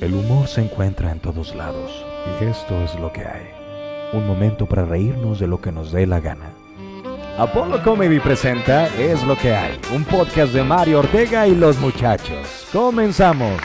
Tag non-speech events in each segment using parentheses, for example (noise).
El humor se encuentra en todos lados y esto es lo que hay. Un momento para reírnos de lo que nos dé la gana. Apollo Comedy presenta Es lo que hay, un podcast de Mario Ortega y los muchachos. Comenzamos.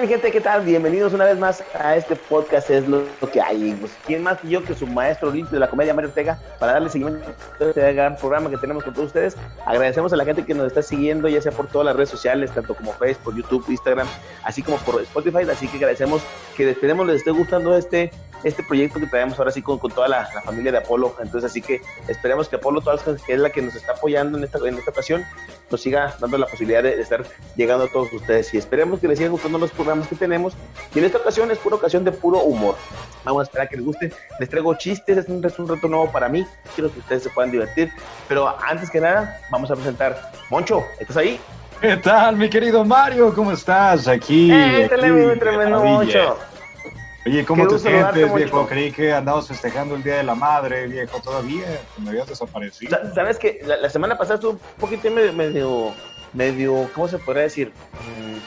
Mi gente, ¿qué tal? Bienvenidos una vez más a este podcast, es lo, que hay. Pues, ¿Quién más que yo que su maestro limpio de la comedia, Mario Ortega, para darle seguimiento a este gran programa que tenemos con todos ustedes? Agradecemos a la gente que nos está siguiendo, ya sea por todas las redes sociales, tanto como Facebook, YouTube, Instagram, así como por Spotify. Así que agradecemos que esperemos les esté gustando este este proyecto que traemos ahora sí con, con toda la, familia de Apolo. Entonces, así que esperemos que Apolo, que es la que nos está apoyando en esta, en esta ocasión, nos siga dando la posibilidad de, estar llegando a todos ustedes. Y esperemos que les sigan gustando los programas que tenemos. Y en esta ocasión es pura ocasión de puro humor. Vamos a esperar que les guste. Les traigo chistes, es un, es un reto nuevo para mí. Quiero que ustedes se puedan divertir. Pero antes que nada, vamos a presentar. Moncho, ¿estás ahí? ¿Qué tal, mi querido Mario? ¿Cómo estás? Aquí. Eh, aquí tremendo, Moncho. Oye, ¿cómo te sientes, viejo? Creí que andabas festejando el Día de la Madre, viejo, todavía, me habías desaparecido. Sabes que la, semana pasada estuvo un poquito medio, medio, ¿cómo se podría decir?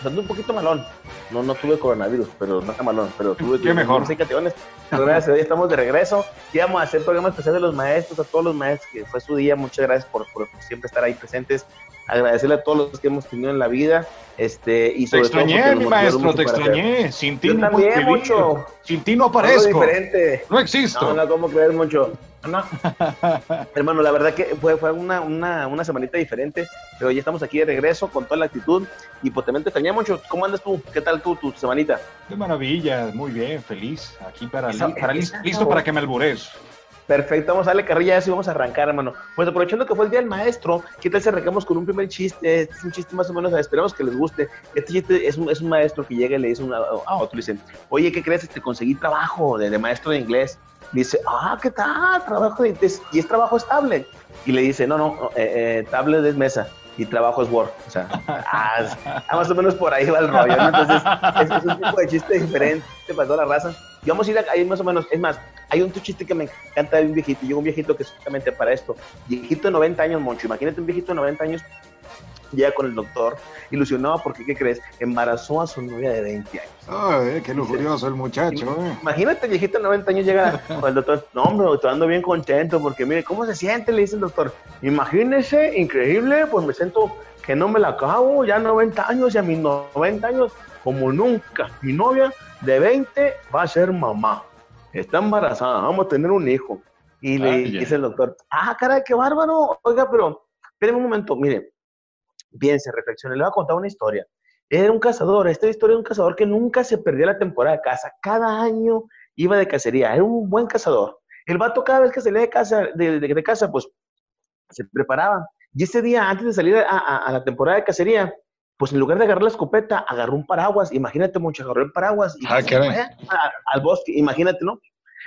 Mm, un poquito malón. No, no tuve coronavirus, pero no está malón, pero tuve... (laughs) Qué mejor. Pero gracias, hoy estamos de regreso. Íbamos a hacer programa especial de los maestros, a todos los maestros, que fue su día. Muchas gracias por, por siempre estar ahí presentes agradecerle a todos los que hemos tenido en la vida. Este, y sobre te extrañé, mi maestro, te extrañé. Sin ti no también, mucho. Sin ti no aparezco. Diferente. No existo. No, no, ¿cómo creer mucho? No. (laughs) Hermano, la verdad que fue, fue una, una, una, semanita diferente, pero ya estamos aquí de regreso con toda la actitud y pues también te extrañé mucho. ¿Cómo andas tú? ¿Qué tal tú, tu semanita? Qué maravilla, muy bien, feliz. Aquí para, para listo para que me albures. Perfecto, vamos a darle carrilla a eso y vamos a arrancar, hermano. Pues aprovechando que fue el día del maestro, ¿qué tal si arrancamos con un primer chiste? Este es un chiste más o menos, esperamos que les guste. Este chiste es un, es un maestro que llega y le dice a otro, le dice, oye, ¿qué crees? Te conseguí trabajo de, maestro de inglés. Dice, ah, ¿qué tal? Trabajo de inglés. Y es trabajo estable. Y le dice, no, no, eh, eh, tablet es mesa y trabajo es Word. O sea, (laughs) ah, más o menos por ahí va el rollo. Entonces, es, un tipo de chiste diferente para toda la raza. Y vamos a ir ahí más o menos. Es más, hay un chiste que me encanta de un viejito. Yo un viejito que es justamente para esto. Viejito de 90 años, Moncho. Imagínate un viejito de 90 años llega con el doctor, ilusionado porque, ¿qué crees? Embarazó a su novia de 20 años. Ay, qué lujurioso el muchacho. Eh. Imagínate, viejito de 90 años llega (laughs) con el doctor, no, hombre, estoy ando bien contento porque, mire, ¿cómo se siente? Le dice el doctor. Imagínese, increíble, pues me siento que no me la acabo, ya 90 años y a mis 90 años, como nunca, mi novia de 20 va a ser mamá. Está embarazada, vamos a tener un hijo. Y le dice el doctor, ah, caray, qué bárbaro. Oiga, pero espérenme un momento, mire, piense, reflexione, le voy a contar una historia. Era un cazador, esta historia de un cazador que nunca se perdía la temporada de caza, cada año iba de cacería, era un buen cazador. El vato cada vez que salía de casa, de, de, casa pues se preparaba. Y ese día, antes de salir a, la temporada de cacería, pues en lugar de agarrar la escopeta, agarró un paraguas. Imagínate mucho, agarró el paraguas y ah, al bosque, imagínate, ¿no?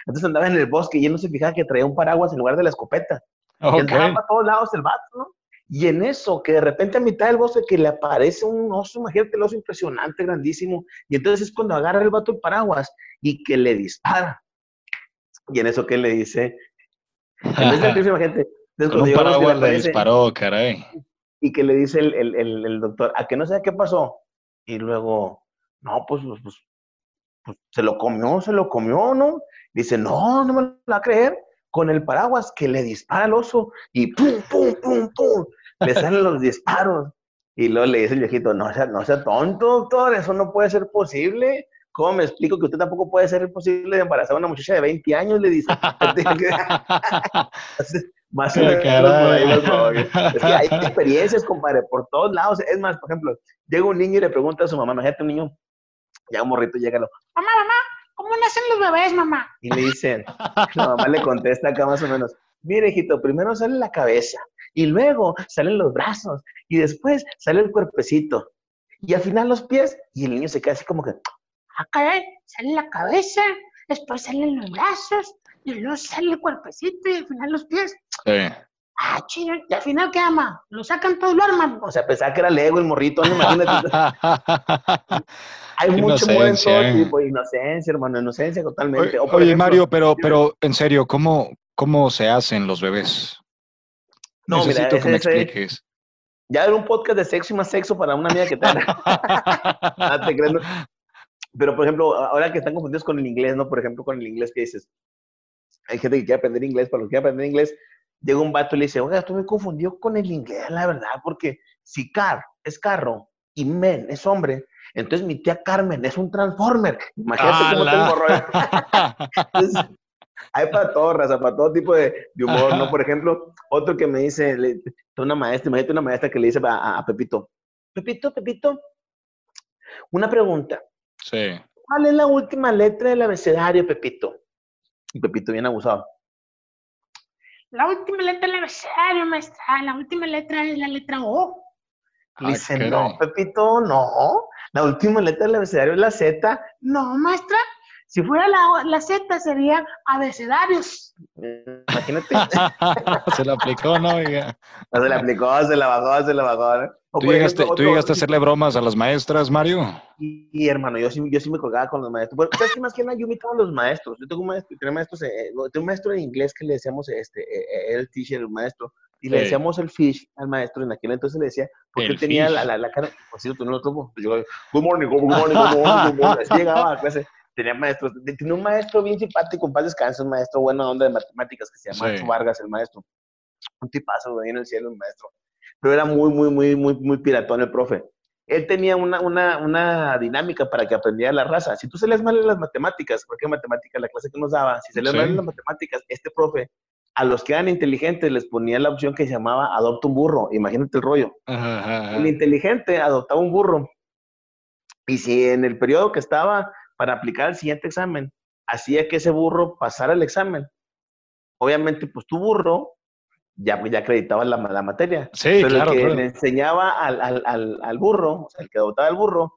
Entonces andaba en el bosque y él no se fijaba que traía un paraguas en lugar de la escopeta. Y andaba para todos lados el vato, ¿no? Y en eso, que de repente a mitad del bosque que le aparece un oso, imagínate el oso impresionante, grandísimo, y entonces es cuando agarra el vato el paraguas y que le dispara. Y en eso que le dice, en vez de (laughs) imagínate, con un paraguas le, disparó, caray. Y que le dice el, el, el, doctor, a que no sé qué pasó. Y luego, no, pues, pues, pues, pues, se lo comió, se lo comió, ¿no? Dice, no, no me lo va a creer con el paraguas que le dispara al oso y pum, pum, pum, pum, le salen los disparos. Y luego le dice el viejito, no sea, no sea tonto, doctor, eso no puede ser posible. ¿Cómo me explico que usted tampoco puede ser posible de embarazar a una muchacha de 20 años? Le dice. (laughs) (laughs) más o menos Es que hay experiencias, compadre, por todos lados. Es más, por ejemplo, llega un niño y le pregunta a su mamá, imagínate un niño, ya un morrito, llega, mamá, mamá, ¿cómo nacen los bebés, mamá? Y le dicen, la mamá le contesta acá más o menos, mire, hijito, primero sale la cabeza, y luego salen los brazos, y después sale el cuerpecito, y al final los pies, y el niño se queda así como que, acá sale la cabeza, después salen los brazos, y luego sale el cuerpecito, y al final los pies. Sí. Ah, chido, y al final, ¿qué ama? Lo sacan todo, lo arman. O sea, pensaba que era Lego el morrito, no imagínate. (laughs) Hay mucho buen todo tipo, inocencia, hermano, inocencia totalmente. Oye, Mario, pero, pero en serio, ¿cómo, ¿cómo se hacen los bebés? No, Necesito que me expliques. Ya era un podcast de sexo y más sexo para una amiga que (laughs) te Pero, por ejemplo, ahora que están confundidos con el inglés, ¿no? Por ejemplo, con el inglés que dices, hay gente que quiere aprender inglés, para los que quieren aprender inglés, llega un vato y le dice, oiga, estoy me confundió con el inglés, la verdad, porque si car es carro y men es hombre, entonces mi tía Carmen es un transformer. Imagínate cómo tengo rollo. (laughs) hay para todo, raza, para todo tipo de, humor, ¿no? Por ejemplo, otro que me dice, una maestra, imagínate una maestra que le dice a, a Pepito, Pepito, Pepito, una pregunta. Sí. ¿Cuál es la última letra del abecedario, Pepito? Y Pepito bien abusado. La última letra del abecedario, maestra. La última letra es la letra O. dice, no, Pepito, no. La última letra del abecedario es la Z. No, maestra. Si fuera la, la Z sería abecedarios. Imagínate. (laughs) se lo aplicó, ¿no? Oiga? se la aplicó, se la bajó, se la bajó. ¿no? ¿Tú, llegaste, ¿Tú llegaste, a hacerle bromas a las maestras, Mario? Y, hermano, yo sí, yo sí me colgaba con los maestros. Bueno, ¿sabes qué más que nada? Yo imitaba a los maestros. Yo tengo un maestro, tengo, maestros, eh, tengo un maestro de inglés que le decíamos, este, eh, eh, el teacher, el maestro, y le decíamos el fish al maestro. En aquel entonces le decía, porque él tenía la, la, la, cara, por cierto, tú no lo tuvo. Yo, good morning, good morning, good morning, good morning. (laughs) Así llegaba a clase tenía maestros, tenía un maestro bien simpático, un paz descanso, un maestro bueno onda de matemáticas que se llama Vargas, el maestro. Un tipazo, ahí en el cielo, un maestro. Pero era muy, muy, muy, muy, muy piratón el profe. Él tenía una, una, una dinámica para que aprendiera la raza. Si tú se lees mal en las matemáticas, porque matemáticas, la clase que nos daba, si se lees mal en las matemáticas, este profe, a los que eran inteligentes les ponía la opción que se llamaba adopta un burro. Imagínate el rollo. El inteligente adoptaba un burro. Y si en el periodo que estaba para aplicar el siguiente examen, hacía que ese burro pasara el examen. Obviamente, pues tu burro ya, ya acreditaba la, la materia. Sí, pero claro, el que le enseñaba al, al, al, burro, o sea, el que adoptaba el burro,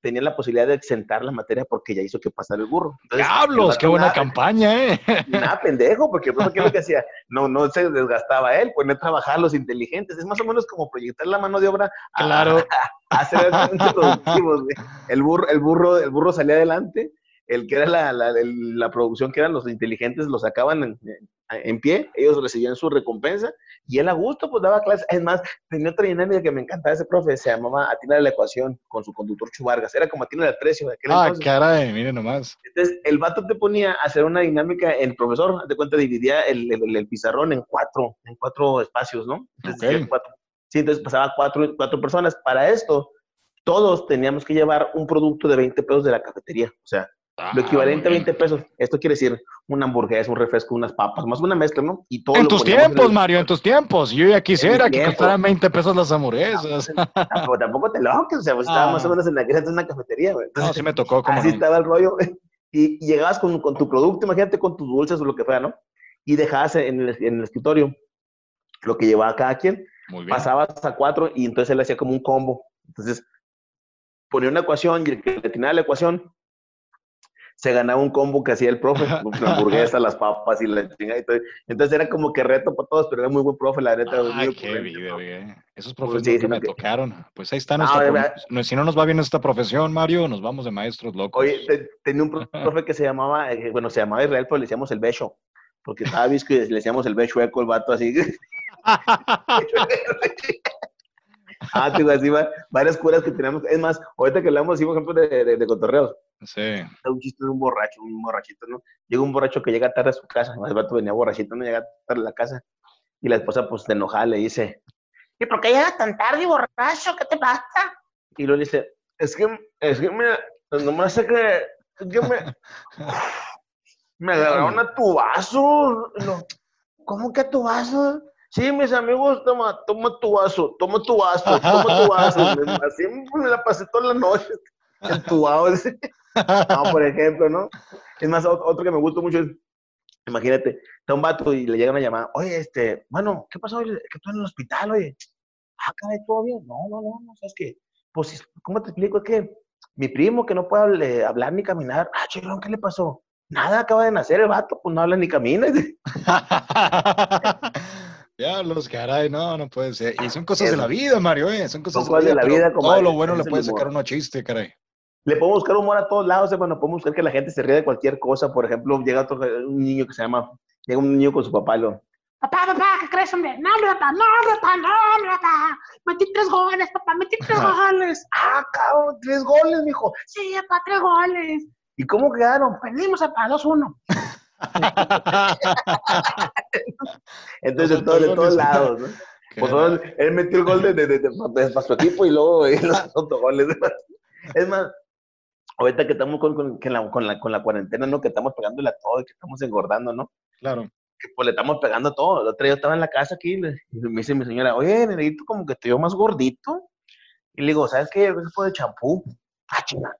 tenía la posibilidad de exentar la materia porque ya hizo que pasara el burro. ¡Diablos! ¡Qué buena campaña, eh! (laughs) Nada, pendejo, porque el profe, ¿qué es lo que hacía? No, no se desgastaba él, poner a trabajar los inteligentes. Es más o menos como proyectar la mano de obra claro. (laughs) a, hacer productivos. El burro, el, burro, el burro salía adelante, el que era la, la, la producción, que eran los inteligentes, lo sacaban en, en pie, ellos recibían su recompensa y él a gusto pues daba clases. Es más, tenía otra dinámica que me encantaba ese profe, se llamaba Atina la ecuación con su conductor Chuvargas, era como Atina el precio de aquel Ah, caray, miren nomás. Entonces, el vato te ponía a hacer una dinámica, el profesor, de cuenta, dividía el, el, pizarrón en cuatro, en cuatro espacios, ¿no? Entonces, cuatro, sí, entonces pasaba cuatro, cuatro personas. Para esto, todos teníamos que llevar un producto de 20 pesos de la cafetería, o sea, lo equivalente a 20 pesos. Esto quiere decir una hamburguesa, un refresco, unas papas, más una mezcla, ¿no? Y todo en tus tiempos, Mario, en tus tiempos. Yo ya quisiera que costaran 20 pesos las hamburguesas. Tampoco, tampoco te loques, o sea, pues estaba más o ah. menos en la en una cafetería, güey. no, sí me tocó. Como así estaba el rollo. (laughs) Y, llegabas con, con, tu producto, imagínate con tus dulces o lo que fuera, ¿no? Y dejabas en el, en el escritorio lo que llevaba cada quien. Muy bien. Pasabas a cuatro y entonces él hacía como un combo. Entonces ponía una ecuación y el que le tenía la ecuación se ganaba un combo que hacía el profe, la hamburguesa, (laughs) las papas y la chingada y todo. Entonces era como que reto para todos, pero era muy buen profe, la neta. Ay, qué video, Esos profes sí, me tocaron. Pues ahí está nuestra Si no nos va bien esta profesión, Mario, nos vamos de maestros locos. Oye, tenía un (laughs) profe que se llamaba, eh, bueno, se llamaba Israel, pero le decíamos el becho, porque estaba visco y le decíamos el becho eco, el vato así. (laughs) ah, te así varias curas que tenemos. Es más, ahorita que hablamos, por ejemplo, de, de, de cotorreos, Sí. Un chiste de un borracho, un borrachito, ¿no? Llega un borracho que llega tarde a su casa, el vato venía borrachito, no llega tarde a la casa, y la esposa, pues, de enojada, le dice, ¿y por qué llega tan tarde, borracho? ¿Qué te pasa? Y luego le dice, es que, es que, pues, nomás sé que, es que me, (laughs) me agarraron a tu vaso. No, ¿Cómo que a tu vaso? Sí, mis amigos, toma, toma tu vaso, toma tu vaso, toma tu vaso. (laughs) Así me la pasé toda la noche (laughs) entubado. no, por ejemplo, ¿no? Es más, otro que me gusta mucho es, imagínate, está un vato y le llega una llamada, oye, este, bueno, ¿qué pasó? Que tú en el hospital, oye. Ah, caray, ¿todo bien? No, no, no, no, ¿sabes qué? Pues, ¿cómo te explico? Es que mi primo que no puede hablar ni caminar, ah, chirón, ¿qué le pasó? Nada, acaba de nacer el vato, pues no habla ni camina. (laughs) Ya los caray, no, no puede ser. Y son cosas de la vida, Mario, ¿eh? Son cosas, de la vida. como todo lo bueno le puede sacar uno chiste, caray le podemos buscar humor a todos lados, bueno, podemos buscar que la gente se ríe de cualquier cosa. Por ejemplo, llega otro, un niño que se llama, llega un niño con su papá, lo, Papá, papá, ¿qué crees, hombre? No, papá, no, papá, no, papá. Metí tres goles, papá, metí tres (laughs) goles. Ah, cabrón, tres goles, mijo. Sí, papá, tres goles. ¿Y cómo quedaron? Perdimos, papá, 2-1. (laughs) Entonces, de, todo, de todos lados, ¿no? Pues, él metió el gol de, de, de, de, su equipo y luego los (laughs) otros goles. Es más, ahorita que estamos con, con, la, con, la, con la cuarentena, ¿no? Que estamos pegándole a todo, que estamos engordando, ¿no? Claro. Que pues le estamos pegando a todo. El otro día estaba en la casa aquí y me dice mi señora, oye, necesito como que estoy más gordito. Y le digo, ¿sabes qué? Eso fue de champú. Ah, chingada.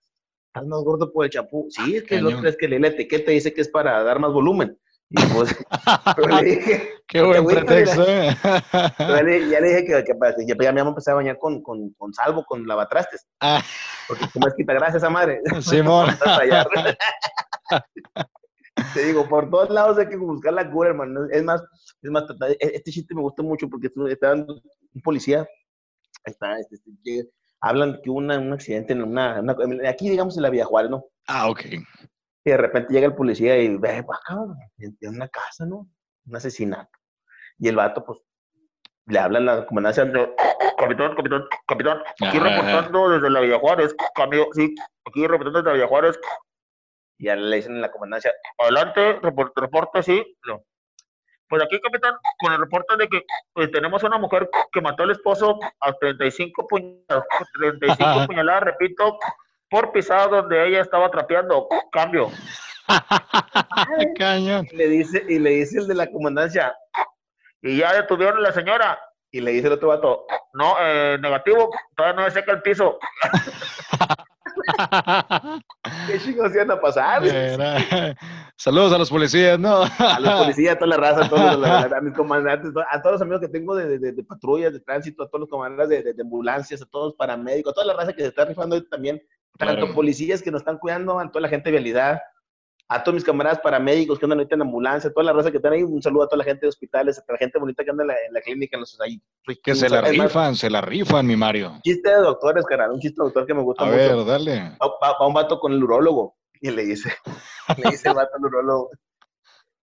Estás más gordo por el champú. Sí, es que los tres que lee la etiqueta dice que es para dar más volumen. Y pues, (laughs) le dije, Qué buen pretexto, ¿eh? ya, le, ya le dije que, que, que ya, ya me vamos a empezar a bañar con, con, con salvo, con lavatrastes. Ah. Porque como es quita gracias esa madre. (laughs) Simón. (laughs) Te digo, por todos lados hay que buscar la cura, hermano. Es más, es más, este chiste me gusta mucho porque está dando un policía, está, este, este, hablan que hubo un accidente en una, aquí digamos en la Villa Juárez, ¿no? Ah, ok. Y de repente llega el policía y ve, acá, en una casa, ¿no? Un asesinato. Y el vato, pues, le hablan a la comandancia, capitán, capitán, capitán, aquí reportando desde la Villa Juárez, cambio, sí, aquí reportando desde la Villa Juárez. Y le dicen en la comandancia, adelante, reporte, reporte, sí. No. Pues aquí, capitán, con el reporte de que pues, tenemos una mujer que mató al esposo a 35 puñaladas, 35 puñaladas, repito, por pisada donde ella estaba trapeando. Cambio. (laughs) Cañón. Y le dice, y le dice el de la comandancia, y ya detuvieron a la señora. Y le dice el otro vato, no, eh, negativo, todavía no se seca el piso. (laughs) ¿Qué chingos iban a pasar? Saludos a los policías, ¿no? a los policías, a toda la raza, a todos los, a mis comandantes, a todos los amigos que tengo de, de, de patrullas, de tránsito, a todos los comandantes de, de, ambulancias, a todos los paramédicos, a toda la raza que se está rifando también, tanto claro. policías que nos están cuidando, a toda la gente de vialidad, a todos mis camaradas paramédicos que andan ahorita en ambulancia, a toda la raza que están ahí, un saludo a toda la gente de hospitales, a la gente bonita que anda en la, en la clínica, en los ahí. Que se la rifan, se la rifan, mi Mario. Un chiste de doctores, carnal, un chiste de doctor que me gusta a mucho. A ver, dale. Va, va, va, un vato con el urólogo y le dice, (laughs) le dice el vato al urólogo,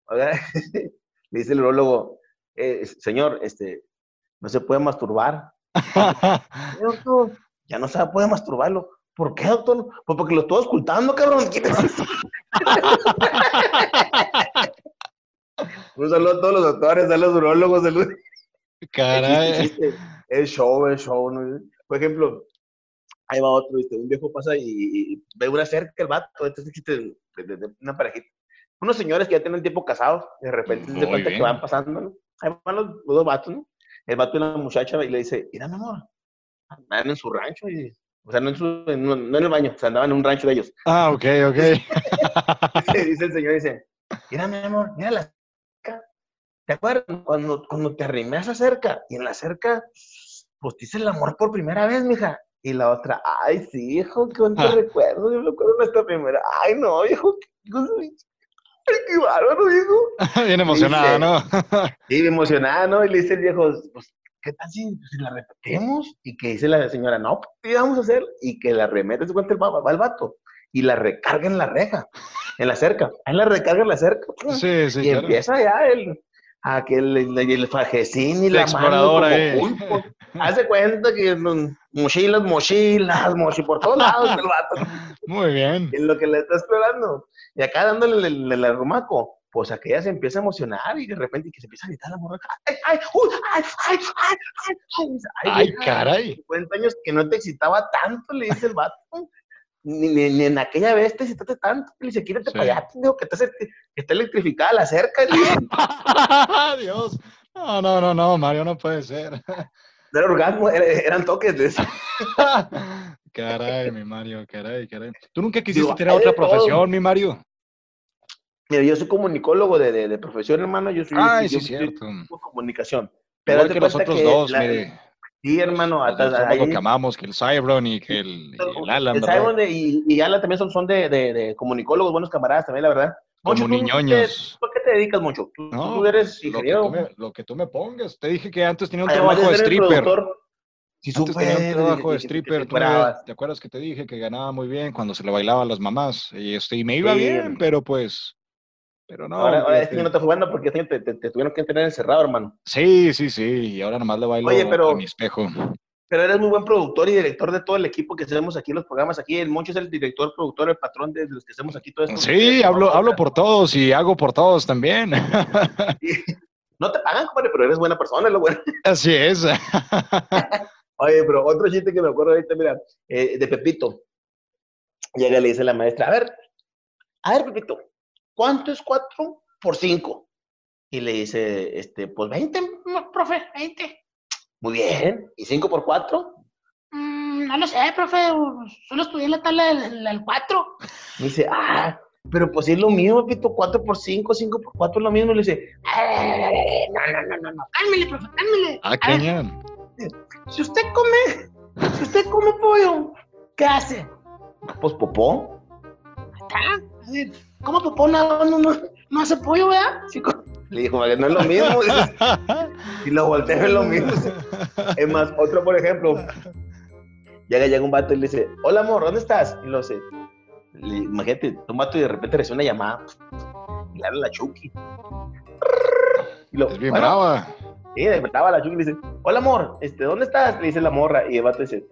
(laughs) le dice el urólogo, eh, señor, este, no se puede masturbar. (laughs) ya no se puede masturbarlo. ¿Por qué, doctor? Pues porque lo estoy ocultando, cabrón. ¿Quién es eso? Un saludo a todos los doctores, a los urólogos. De los... Caray. (laughs) Es show, es show. ¿no? Por ejemplo, ahí va otro, ¿viste? un viejo pasa y, y, ve una cerca el vato, de, de, una parejita. Unos señores que ya tienen tiempo casados, de repente se cuenta que van pasando, ¿no? Ahí van los, los, dos vatos, ¿no? El vato y la muchacha y le dice, mira, mi amor, andan en su rancho y o sea, no en, su, no, no en el baño, o sea, andaban en un rancho de ellos. Ah, ok, ok. (laughs) dice el señor, dice, mira, mi amor, mira la cerca. ¿Te acuerdas cuando, cuando te arrimé a esa cerca? Y en la cerca, pues te hice el amor por primera vez, mija. Y la otra, ay, sí, hijo, qué buen ah. recuerdo. Yo me acuerdo nuestra primera. Ay, no, hijo, qué cosa. Ay, qué bárbaro, viejo. (laughs) Bien emocionada, ¿no? sí, emocionada, ¿no? Y le dice el viejo, pues, ¿qué tal si, si, la repetimos? Y que dice la señora, no, ¿qué vamos a hacer? Y que la remete, se cuenta el va, va el vato, y la recarga en la reja, en la cerca. Ahí la recarga en la cerca. Pues. Sí, sí, Y claro. empieza ya el, aquel, el, el fajecín y La la, exploradora, mano eh. como pulpo. (laughs) Hace cuenta que mm, mochilas, mochilas, mochi por todos lados el vato. (laughs) Muy bien. En lo que le está explorando. Y acá dándole el, el, el rumaco pues aquella se empieza a emocionar y de repente que se empieza a gritar la morra. ¡Ay, ay, uy, ay, ay, ay, ay, ay! ¡Ay, ay caray! 50 años que no te excitaba tanto, le dice el vato. Ni, ni, ni en aquella vez te excitaste tanto. Le dice, quírate sí. para allá, digo, que, estás, que está electrificada la cerca. (laughs) Dios. No, no, no, no, Mario, no puede ser. No (laughs) era orgasmo, era, eran toques de eso. (laughs) caray, mi Mario, caray, caray. ¿Tú nunca quisiste tener otra profesión, todo. mi Mario? Mira, yo soy comunicólogo de, de, de profesión, hermano. Yo soy, Ay, yo, sí, yo, cierto. Yo, comunicación. Pero Igual que los otros que dos, la, mire. Sí, hermano. Hasta, ahí, lo que amamos, que el Cybron y que el, y el Alan, el. Cybron y, y, Alan también son, son de, de, comunicólogos, buenos camaradas también, la verdad. Como niñoños. ¿Tú, ¿tú qué te dedicas, Moncho? ¿Tú, No, tú eres lo que ingeniero. tú, me, lo que tú me pongas. Te dije que antes tenía un Además trabajo de stripper. Si Antes supe tenía un trabajo de stripper. te. ¿Te acuerdas que te dije que ganaba muy bien cuando se le bailaba a las mamás? Y, este, y me iba Sí. bien, pero pues Pero no. Ahora, este año no está jugando porque este te, te, tuvieron que tener encerrado, hermano. Sí, sí, sí. Y ahora nomás le bailo Oye, pero, a mi espejo. Pero eres muy buen productor y director de todo el equipo que hacemos aquí, los programas aquí. El Moncho es el director, productor, el patrón de los que hacemos aquí. Todo esto. Sí, hablo, hablo por todos y hago por todos también. No te pagan, compadre, pero eres buena persona, lo bueno. Así es. Oye, pero otro chiste que me acuerdo ahorita, mira, eh, de Pepito. Llega y le dice la maestra, a ver, a ver, Pepito, ¿cuánto es 4 por 5? Y le dice, este, pues 20, profe, 20. Muy bien. ¿Y 5 por 4? Mm, no lo sé, profe, solo estudié la tabla del, 4. dice, ah, pero pues es lo mismo, Pepito, 4 por 5, 5 por 4 es lo mismo. Le dice, no, no, no, no, no, cálmele, profe, cálmele. Ah, cañón. Si usted come, si usted come pollo, ¿qué hace? Pues popó. ¿Cómo popó no, no, no, hace pollo, verdad? Le dijo, no es lo mismo. (laughs) y lo voltea es lo mismo. Es más, otro, por ejemplo, llega, llega un vato y le dice, hola amor, ¿dónde estás? Y lo sé. imagínate, un vato y de repente recibe una llamada y le habla la Chucky. Y lo, es bien brava. Sí, despertaba la Chucky y le dice, hola amor, este, ¿dónde estás? Le dice la morra y el vato dice,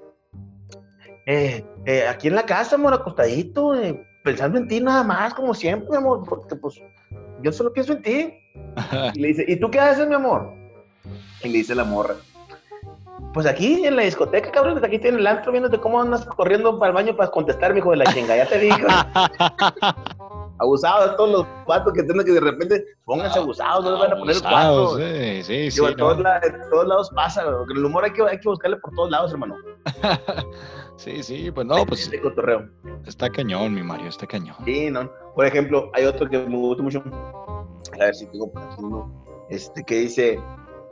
eh, eh, aquí en la casa, amor, acostadito, eh, pensando en ti nada más, como siempre, mi amor, porque pues yo solo pienso en ti. Y le dice, ¿y tú qué haces, mi amor? Y le dice la morra, pues aquí en la discoteca, cabrón, aquí tiene el antro viéndote cómo andas corriendo para el baño para contestar, mi hijo de la chinga, ya te digo. (laughs) abusados todos los vatos que tienen que de repente pónganse abusados, no les van a poner cuatro. Sí, sí, sí. En, todos lados pasa, el humor hay que, hay que buscarle por todos lados, hermano. (laughs) sí, sí, pues no, pues. Este cotorreo. Está cañón, mi Mario, está cañón. Sí, no. Por ejemplo, hay otro que me gusta mucho. A ver si tengo por aquí uno. Este que dice.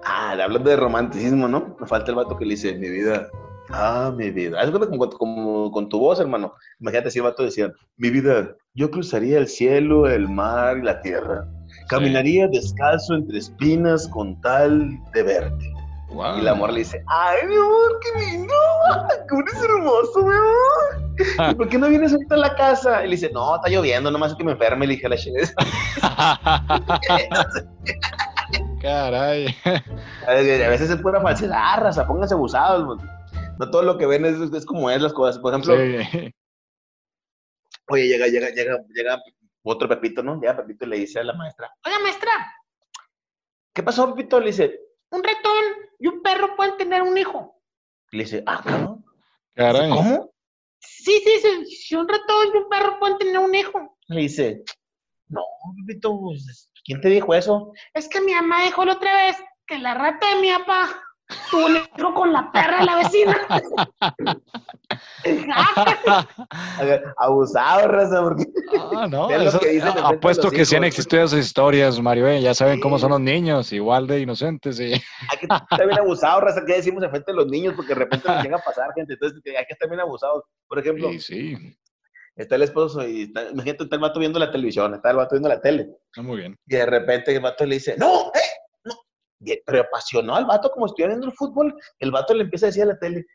Ah, hablando de romanticismo, ¿no? Me falta el vato que le dice, mi vida, Ah, mi vida. Haz como, como, con tu voz, hermano. Imagínate si el vato decía, mi vida, yo cruzaría el cielo, el mar y la tierra. Caminaría descalzo entre espinas con tal de verte. Y la amor le dice, ay, mi amor, qué lindo, (laughs) cómo eres hermoso, mi amor. ¿Y por qué no vienes ahorita a la casa? Y le dice, no, está lloviendo, nomás es que me enferme, le dije a la chévere. (laughs) Caray. (laughs) A veces es pura falsedad, raza, pónganse abusados no todo lo que ven es, es como es las cosas. Por ejemplo, oye, llega, llega, llega, llega otro Pepito, ¿no? Ya Pepito le dice a la maestra, oiga, maestra. ¿Qué pasó, Pepito? Le dice, un ratón y un perro pueden tener un hijo. Le dice, ah, ¿cómo? ¿Cómo? Sí, sí, sí, si un ratón y un perro pueden tener un hijo. Le dice, no, Pepito, pues, ¿quién te dijo eso? Es que mi mamá dijo la otra vez que la rata de mi papá un hijo con la perra de la vecina. Abusado, raza, porque. Ah, no, (laughs) apuesto que sí han existido esas historias, Mario, ¿eh? ya saben cómo son los niños, igual de inocentes. Sí. Hay que estar bien (laughs) abusado, raza, ¿qué decimos frente de los niños? Porque de repente nos llega a pasar, gente, entonces hay que estar bien abusados. Por ejemplo, sí, sí. está el esposo y está, imagínate, está el vato viendo la televisión, está el vato viendo la tele. Ah, muy bien. Y de repente el vato le dice, no, eh, pero apasionó al vato como estuviera viendo el fútbol. El vato le empieza a decir a la tele,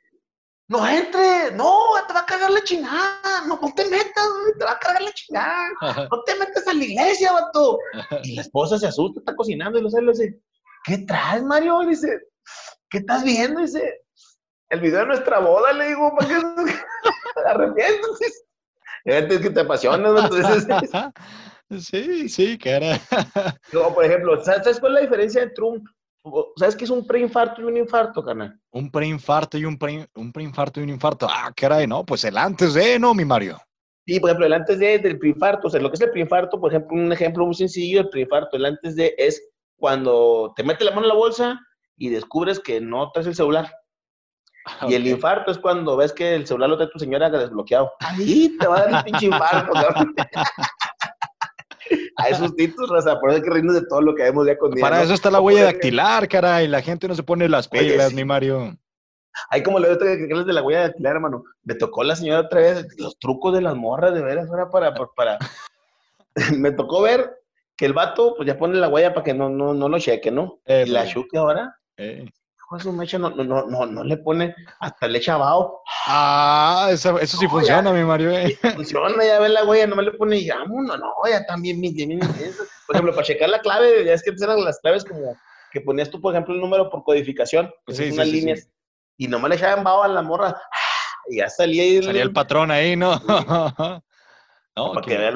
no entre, no, te va a cagar la chingada, no, no te metas, te va a cagar la chingada, no te metas a la iglesia, vato. Y la esposa se asusta, está cocinando y lo sabe, le dice, ¿qué traes, Mario? dice, ¿qué estás viendo? dice, el video de nuestra boda, le digo, ¿para qué te (laughs) arrepientes? Es que te apasiona, (laughs) entonces... (laughs) Sí, sí, cara. Por ejemplo, ¿sabes cuál es la diferencia entre un ¿Sabes qué es un preinfarto y un infarto, carnal? Un preinfarto y un, pre, un preinfarto y un infarto. Ah, caray, no, pues el antes de, ¿no, mi Mario? Sí, por ejemplo, el antes de del preinfarto, o sea, lo que es el preinfarto, por ejemplo, un ejemplo muy sencillo, el preinfarto, el antes de es cuando te metes la mano en la bolsa y descubres que no traes el celular. Y el infarto es cuando ves que el celular lo trae tu señora desbloqueado. Ahí te va a dar el pinche infarto, cabrón. (laughs) a esos títulos, raza, por eso hay que reírnos de todo lo que vemos ya con Para eso está la huella dactilar, caray, la gente no se pone las pilas, ni Mario. Ay, como le que de la huella dactilar, hermano. Me tocó la señora otra vez, los trucos de las morras, de veras, ahora para, para, (laughs) me tocó ver que el vato, pues ya pone la huella para que no, no, no lo cheque, ¿no? y la chuque ahora, eh su mecha no, no, no, no le pone hasta le echa Ah, eso, eso sí funciona, mi Mario. Eh. Funciona, ya ve la huella, no me le pone y no, no, ya también, mi, Por ejemplo, para checar la clave, ya es que eran las claves como que ponías tú, por ejemplo, el número por codificación, pues sí, unas líneas, y nomás le echaban baba a la morra, y ya salía ahí. Salía el patrón ahí, ¿no? (laughs) no, para que,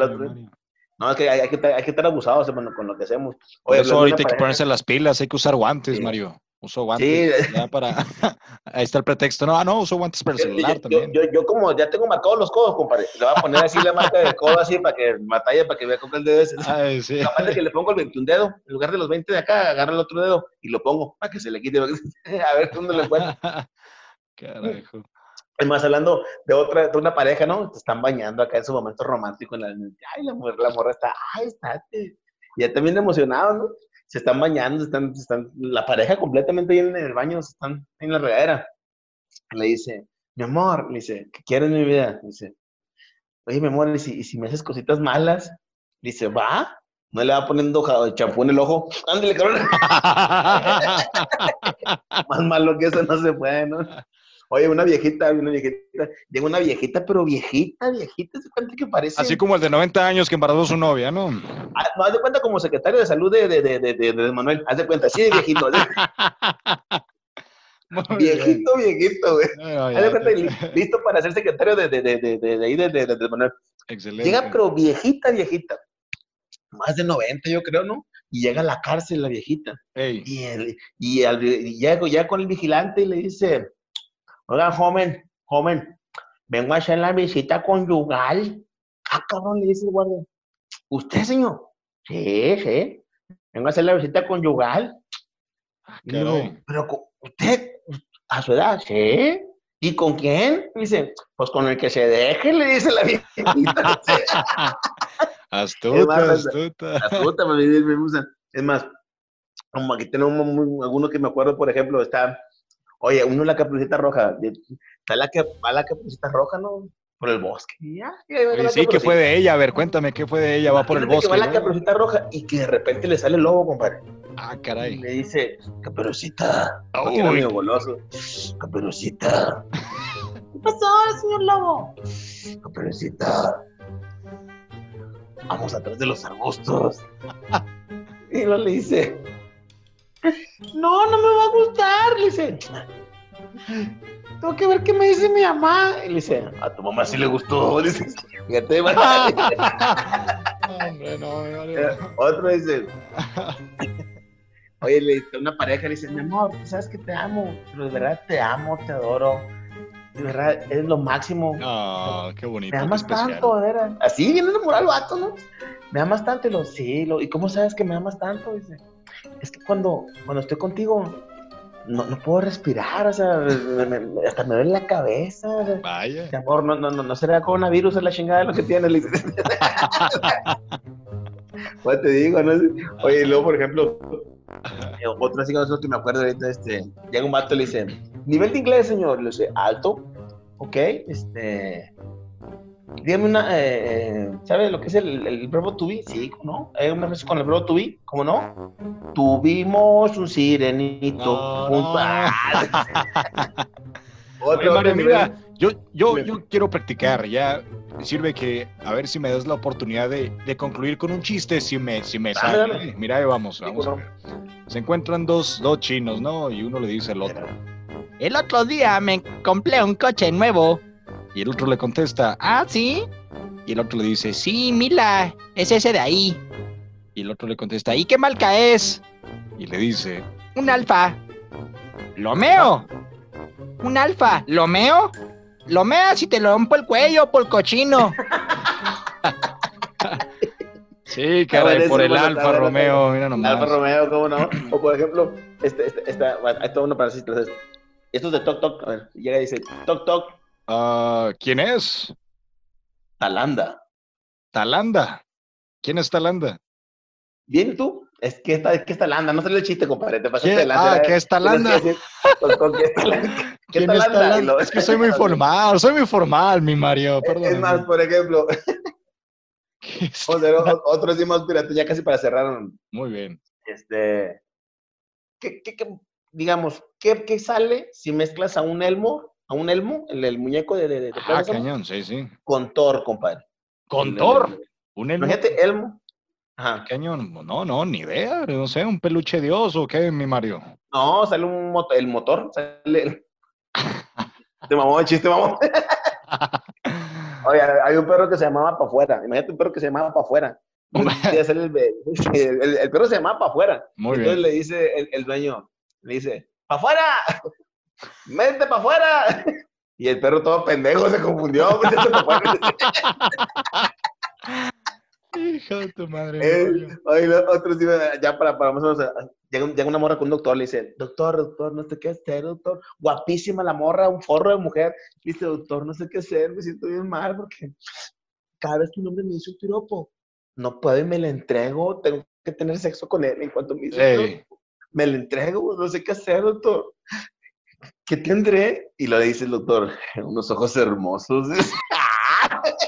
No, es que hay, que hay, que estar abusados con lo que hacemos. Oye, Por eso ahorita hay que ponerse las pilas, hay que usar guantes, Mario. Uso guantes. Sí. (laughs) Ya para... (laughs) Ahí está el pretexto. No, ah, no, uso guantes para el celular yo, también. Yo, yo, como ya tengo marcados los codos, compadre. Le voy a poner así la marca del codo así para que batalla, para que vea con el dedo ese. Ay, sí. Aparte que le pongo el 21 dedo, en lugar de los 20 de acá, agarro el otro dedo y lo pongo para que se le quite. (laughs) a ver dónde le puedo. Carajo. Es más, hablando de otra, de una pareja, ¿no? Te están bañando acá en su momento romántico. En la, ay, la mujer, la morra está, ay, estate. Ya también emocionado, ¿no? Se están bañando, están, están, la pareja completamente ahí en el baño, están en la regadera. Le dice, mi amor, le dice, ¿qué quieres mi vida? Le dice, oye, mi amor, ¿y si, ¿y si me haces cositas malas? Le dice, ¿va? No le va poniendo champú en el ojo. Ándale, cabrón. (laughs) (laughs) Más malo que eso no se puede, ¿no? Oye, una viejita, una viejita, llega una viejita, pero viejita, viejita, ¿se cuenta que parece? Así como el de 90 años que embarazó su novia, ¿no? Ah, no, haz de cuenta como secretario de salud de, de, de, de, Manuel, haz de cuenta, así de viejito. viejito, viejito, güey. haz de cuenta, listo para ser secretario de, de, de, de, de, ahí, de, de, Manuel. Excelente. Llega, pero viejita, viejita. Más de 90, yo creo, ¿no? Y llega a la cárcel la viejita. Y, el, y, al, y llega ya con el vigilante y le dice Oiga, joven, joven, vengo a hacer la visita conyugal. Ah, cabrón, le dice el guardia. ¿Usted, señor? Sí, sí. Vengo a hacer la visita conyugal. Ah, pero usted, a su edad, sí. ¿Y con quién? Dice, pues con el que se deje, le dice la viejita. (laughs) astuta, astuta. Astuta, me, gusta. Es más, como aquí tenemos alguno que me acuerdo, por ejemplo, está Oye, uno la caperucita roja, está la que va la caperucita roja, ¿no? Por el bosque. Ya, sí, ¿qué fue de ella? A ver, cuéntame, ¿qué fue de ella? Va por el bosque. Que va la caperucita roja y que de repente le sale el lobo, compadre. Ah, caray. Y le dice, caperucita. Porque era medio goloso. Caperucita. ¿Qué pasó, señor lobo? Caperucita. Vamos atrás de los arbustos. (laughs) y lo le dice, no, no me va a gustar. Le dice, tengo que ver qué me dice mi mamá. Y le dice, a tu mamá sí le gustó. Le dice, fíjate, (laughs) Hombre, no, Otro dice, (laughs) oye, le dice, una pareja le dice, mi amor, tú sabes que te amo, pero de verdad te amo, te adoro. De verdad, eres lo máximo. Ah, qué bonito. Me amas tanto, de verdad. Así viene enamorado el vato, ¿no? Me amas tanto y lo, sí, lo, ¿y cómo sabes que me amas tanto? Dice, es que cuando, cuando estoy contigo, no, no puedo respirar, o sea, hasta me duele la cabeza. Vaya. Amor, no, no, no, no será coronavirus es la chingada lo que tienes. (laughs) pues te digo, ¿no? Oye, y luego, por ejemplo, eh, otro así que me acuerdo ahorita, este, llega un vato y le dice, nivel de inglés, señor, le dice, alto, ok, este, Dígame una, eh, eh, ¿sabe lo que es el, el verbo to be? Sí, ¿no? Hay una vez con el verbo to be, ¿cómo no? Tuvimos un sirenito junto a... (laughs) Oye, mira, yo, yo, yo quiero practicar, ya sirve que a ver si me das la oportunidad de, de concluir con un chiste si me, si me sale. Mira, ahí vamos, vamos a ver. Se encuentran dos, dos chinos, ¿no? Y uno le dice al otro. El otro día me compré un coche nuevo y el otro le contesta, ah, sí. Y el otro le dice, sí, Mila, es ese de ahí. Y el otro le contesta, ¿y qué marca es? Y le dice, un alfa. Lomeo. Un alfa. ¿Lomeo? Lomea si te lo rompo el cuello por cochino. (laughs) sí, caray, por el Alfa Romeo, mira nomás. Alfa Romeo, ¿cómo no? O por ejemplo, este, este, esta, esto uno para esto es de Toc Toc, a ver, llega y dice, Toc Toc, Uh, ¿Quién es? Talanda. Talanda. ¿Quién es Talanda? Bien, tú. Es que está, es que es Talanda, no sale el chiste, compadre. Te pasaste de Ah, ¿qué es Talanda? ¿Qué, es Talanda? (laughs) Es que soy muy (laughs) formal, soy muy formal, mi Mario. Perdón. Es más, por ejemplo. otro decimos pirata, ya casi para cerrar. Muy bien. Este. ¿qué, qué, qué digamos, ¿qué, ¿qué, sale si mezclas a un Elmo a un elmo, el, muñeco de, de, Ah, cañón, sí, sí. Con Thor, compadre. ¿Con Thor? un elmo. Imagínate, elmo. Ajá. Pequeño, no, no, ni idea. No sé, un peluche de oso, ¿qué, mi Mario? No, sale un motor, el motor, sale. (laughs) Te mamó el chiste, mamón. (laughs) Oye, hay un perro que se llamaba para afuera. Imagínate un perro que se llamaba para afuera. (laughs) El, el, perro se llamaba para afuera. Muy Entonces le dice el, el, dueño, le dice, ¡para afuera! ¡Mete para afuera! Y el perro todo pendejo se confundió. (laughs) Hijo de tu madre. Eh, otros ya para, para más o menos, llega, llega, una morra con un doctor, le dice, doctor, doctor, no sé qué hacer, doctor. Guapísima la morra, un forro de mujer. Dice, doctor, no sé qué hacer, me siento bien mal porque cada vez que un hombre me dice un piropo, no puedo y me le entrego, tengo que tener sexo con él en cuanto me dice, me le entrego, no sé qué hacer, doctor. ¿Qué tendré? Y lo dice el doctor, unos ojos hermosos. (laughs)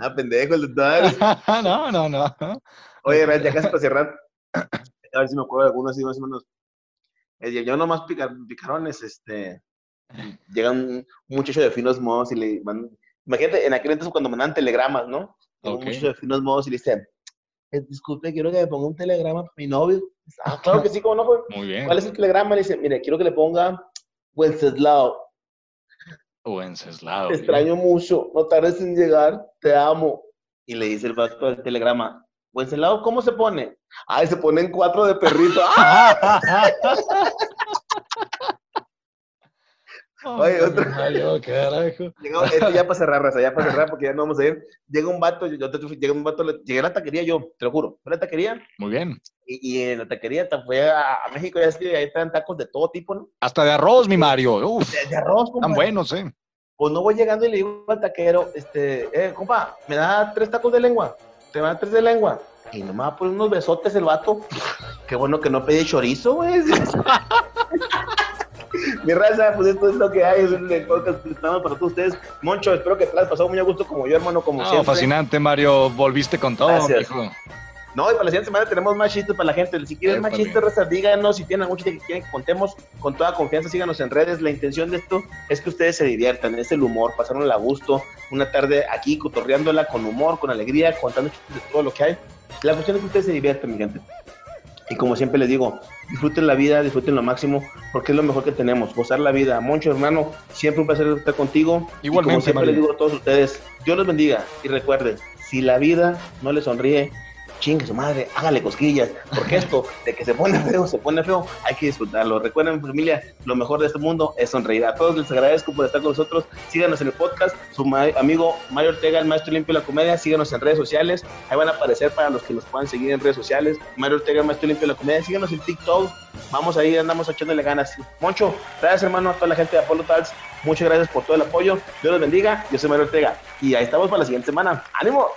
Ah, pendejo el doctor. (laughs) no, no, no. Oye, ya (laughs) casi para cerrar. A ver si me acuerdo de algunos así más o menos. Eh, yo nomás picar, picarones, este. Llega un, muchacho de finos modos y le mandan. Imagínate, en aquel entonces cuando mandan telegramas, ¿no? Un muchacho de finos modos y le dice, eh, disculpe, quiero que me ponga un telegrama para mi novio. Ah, claro que sí, ¿cómo no? Fue? Muy bien. ¿Cuál es el telegrama? Le dice, mire, quiero que le ponga Wenceslao. Wenceslao. Te extraño mucho, no tardes en llegar, te amo. Y le dice el vato del telegrama, Wenceslao, ¿cómo se pone? Ay, se ponen cuatro de perrito. (laughs) (laughs) Oye, otro. Carajo. Llegó, esto ya para cerrar, raza, ya para cerrar, porque ya no vamos a ir. Llega un vato, yo te, llega un vato, llegué a la taquería yo, te lo juro. Fue a la taquería. Muy bien. Y, y en la taquería fue a, a México, ya que ahí están tacos de todo tipo, ¿no? Hasta de arroz, mi Mario. Uf, de, de arroz, compa. Tan buenos, ¿eh? Pues no voy llegando y le digo al taquero, este, eh, compa, me da tres tacos de lengua. Te van tres de lengua. Y nomás por unos besotes el vato. Qué bueno que no pedí chorizo, güey. (laughs) (laughs) Mi raza, pues esto es lo que hay, es un podcast que estamos para todos ustedes. Moncho, espero que te hayas pasado muy a gusto como yo, hermano, como no, siempre. fascinante, Mario, volviste con todo, hijo. No, y para la siguiente semana tenemos más chistes para la gente. Si quieren más chistes, raza, díganos. Si tienen algún chiste que quieren que contemos, con toda confianza, síganos en redes. La intención de esto es que ustedes se diviertan, es el humor, pasaron a gusto, una tarde aquí cotorreándola con humor, con alegría, contando chistes de todo lo que hay. La cuestión es que ustedes se diviertan, mi gente. Y como siempre les digo, disfruten la vida, disfruten lo máximo, porque es lo mejor que tenemos, gozar la vida. Moncho, hermano, siempre un placer estar contigo. Igualmente. como siempre les digo a todos ustedes, Dios los bendiga y recuerden, si la vida no les sonríe, chingue su madre, hágale cosquillas, porque esto de que se pone feo, se pone feo, hay que disfrutarlo. Recuerden, familia, lo mejor de este mundo es sonreír. A todos les agradezco por estar con nosotros. Síganos en el podcast, su amigo Mario Ortega, el maestro limpio de la comedia, síganos en redes sociales, ahí van a aparecer para los que nos puedan seguir en redes sociales. Mario Ortega, el maestro limpio de la comedia, síganos en TikTok, vamos ahí, andamos echándole ganas. Moncho, gracias hermano a toda la gente de Apolo Tals, muchas gracias por todo el apoyo, Dios los bendiga, yo soy Mario Ortega y ahí estamos para la siguiente semana. ¡Ánimo!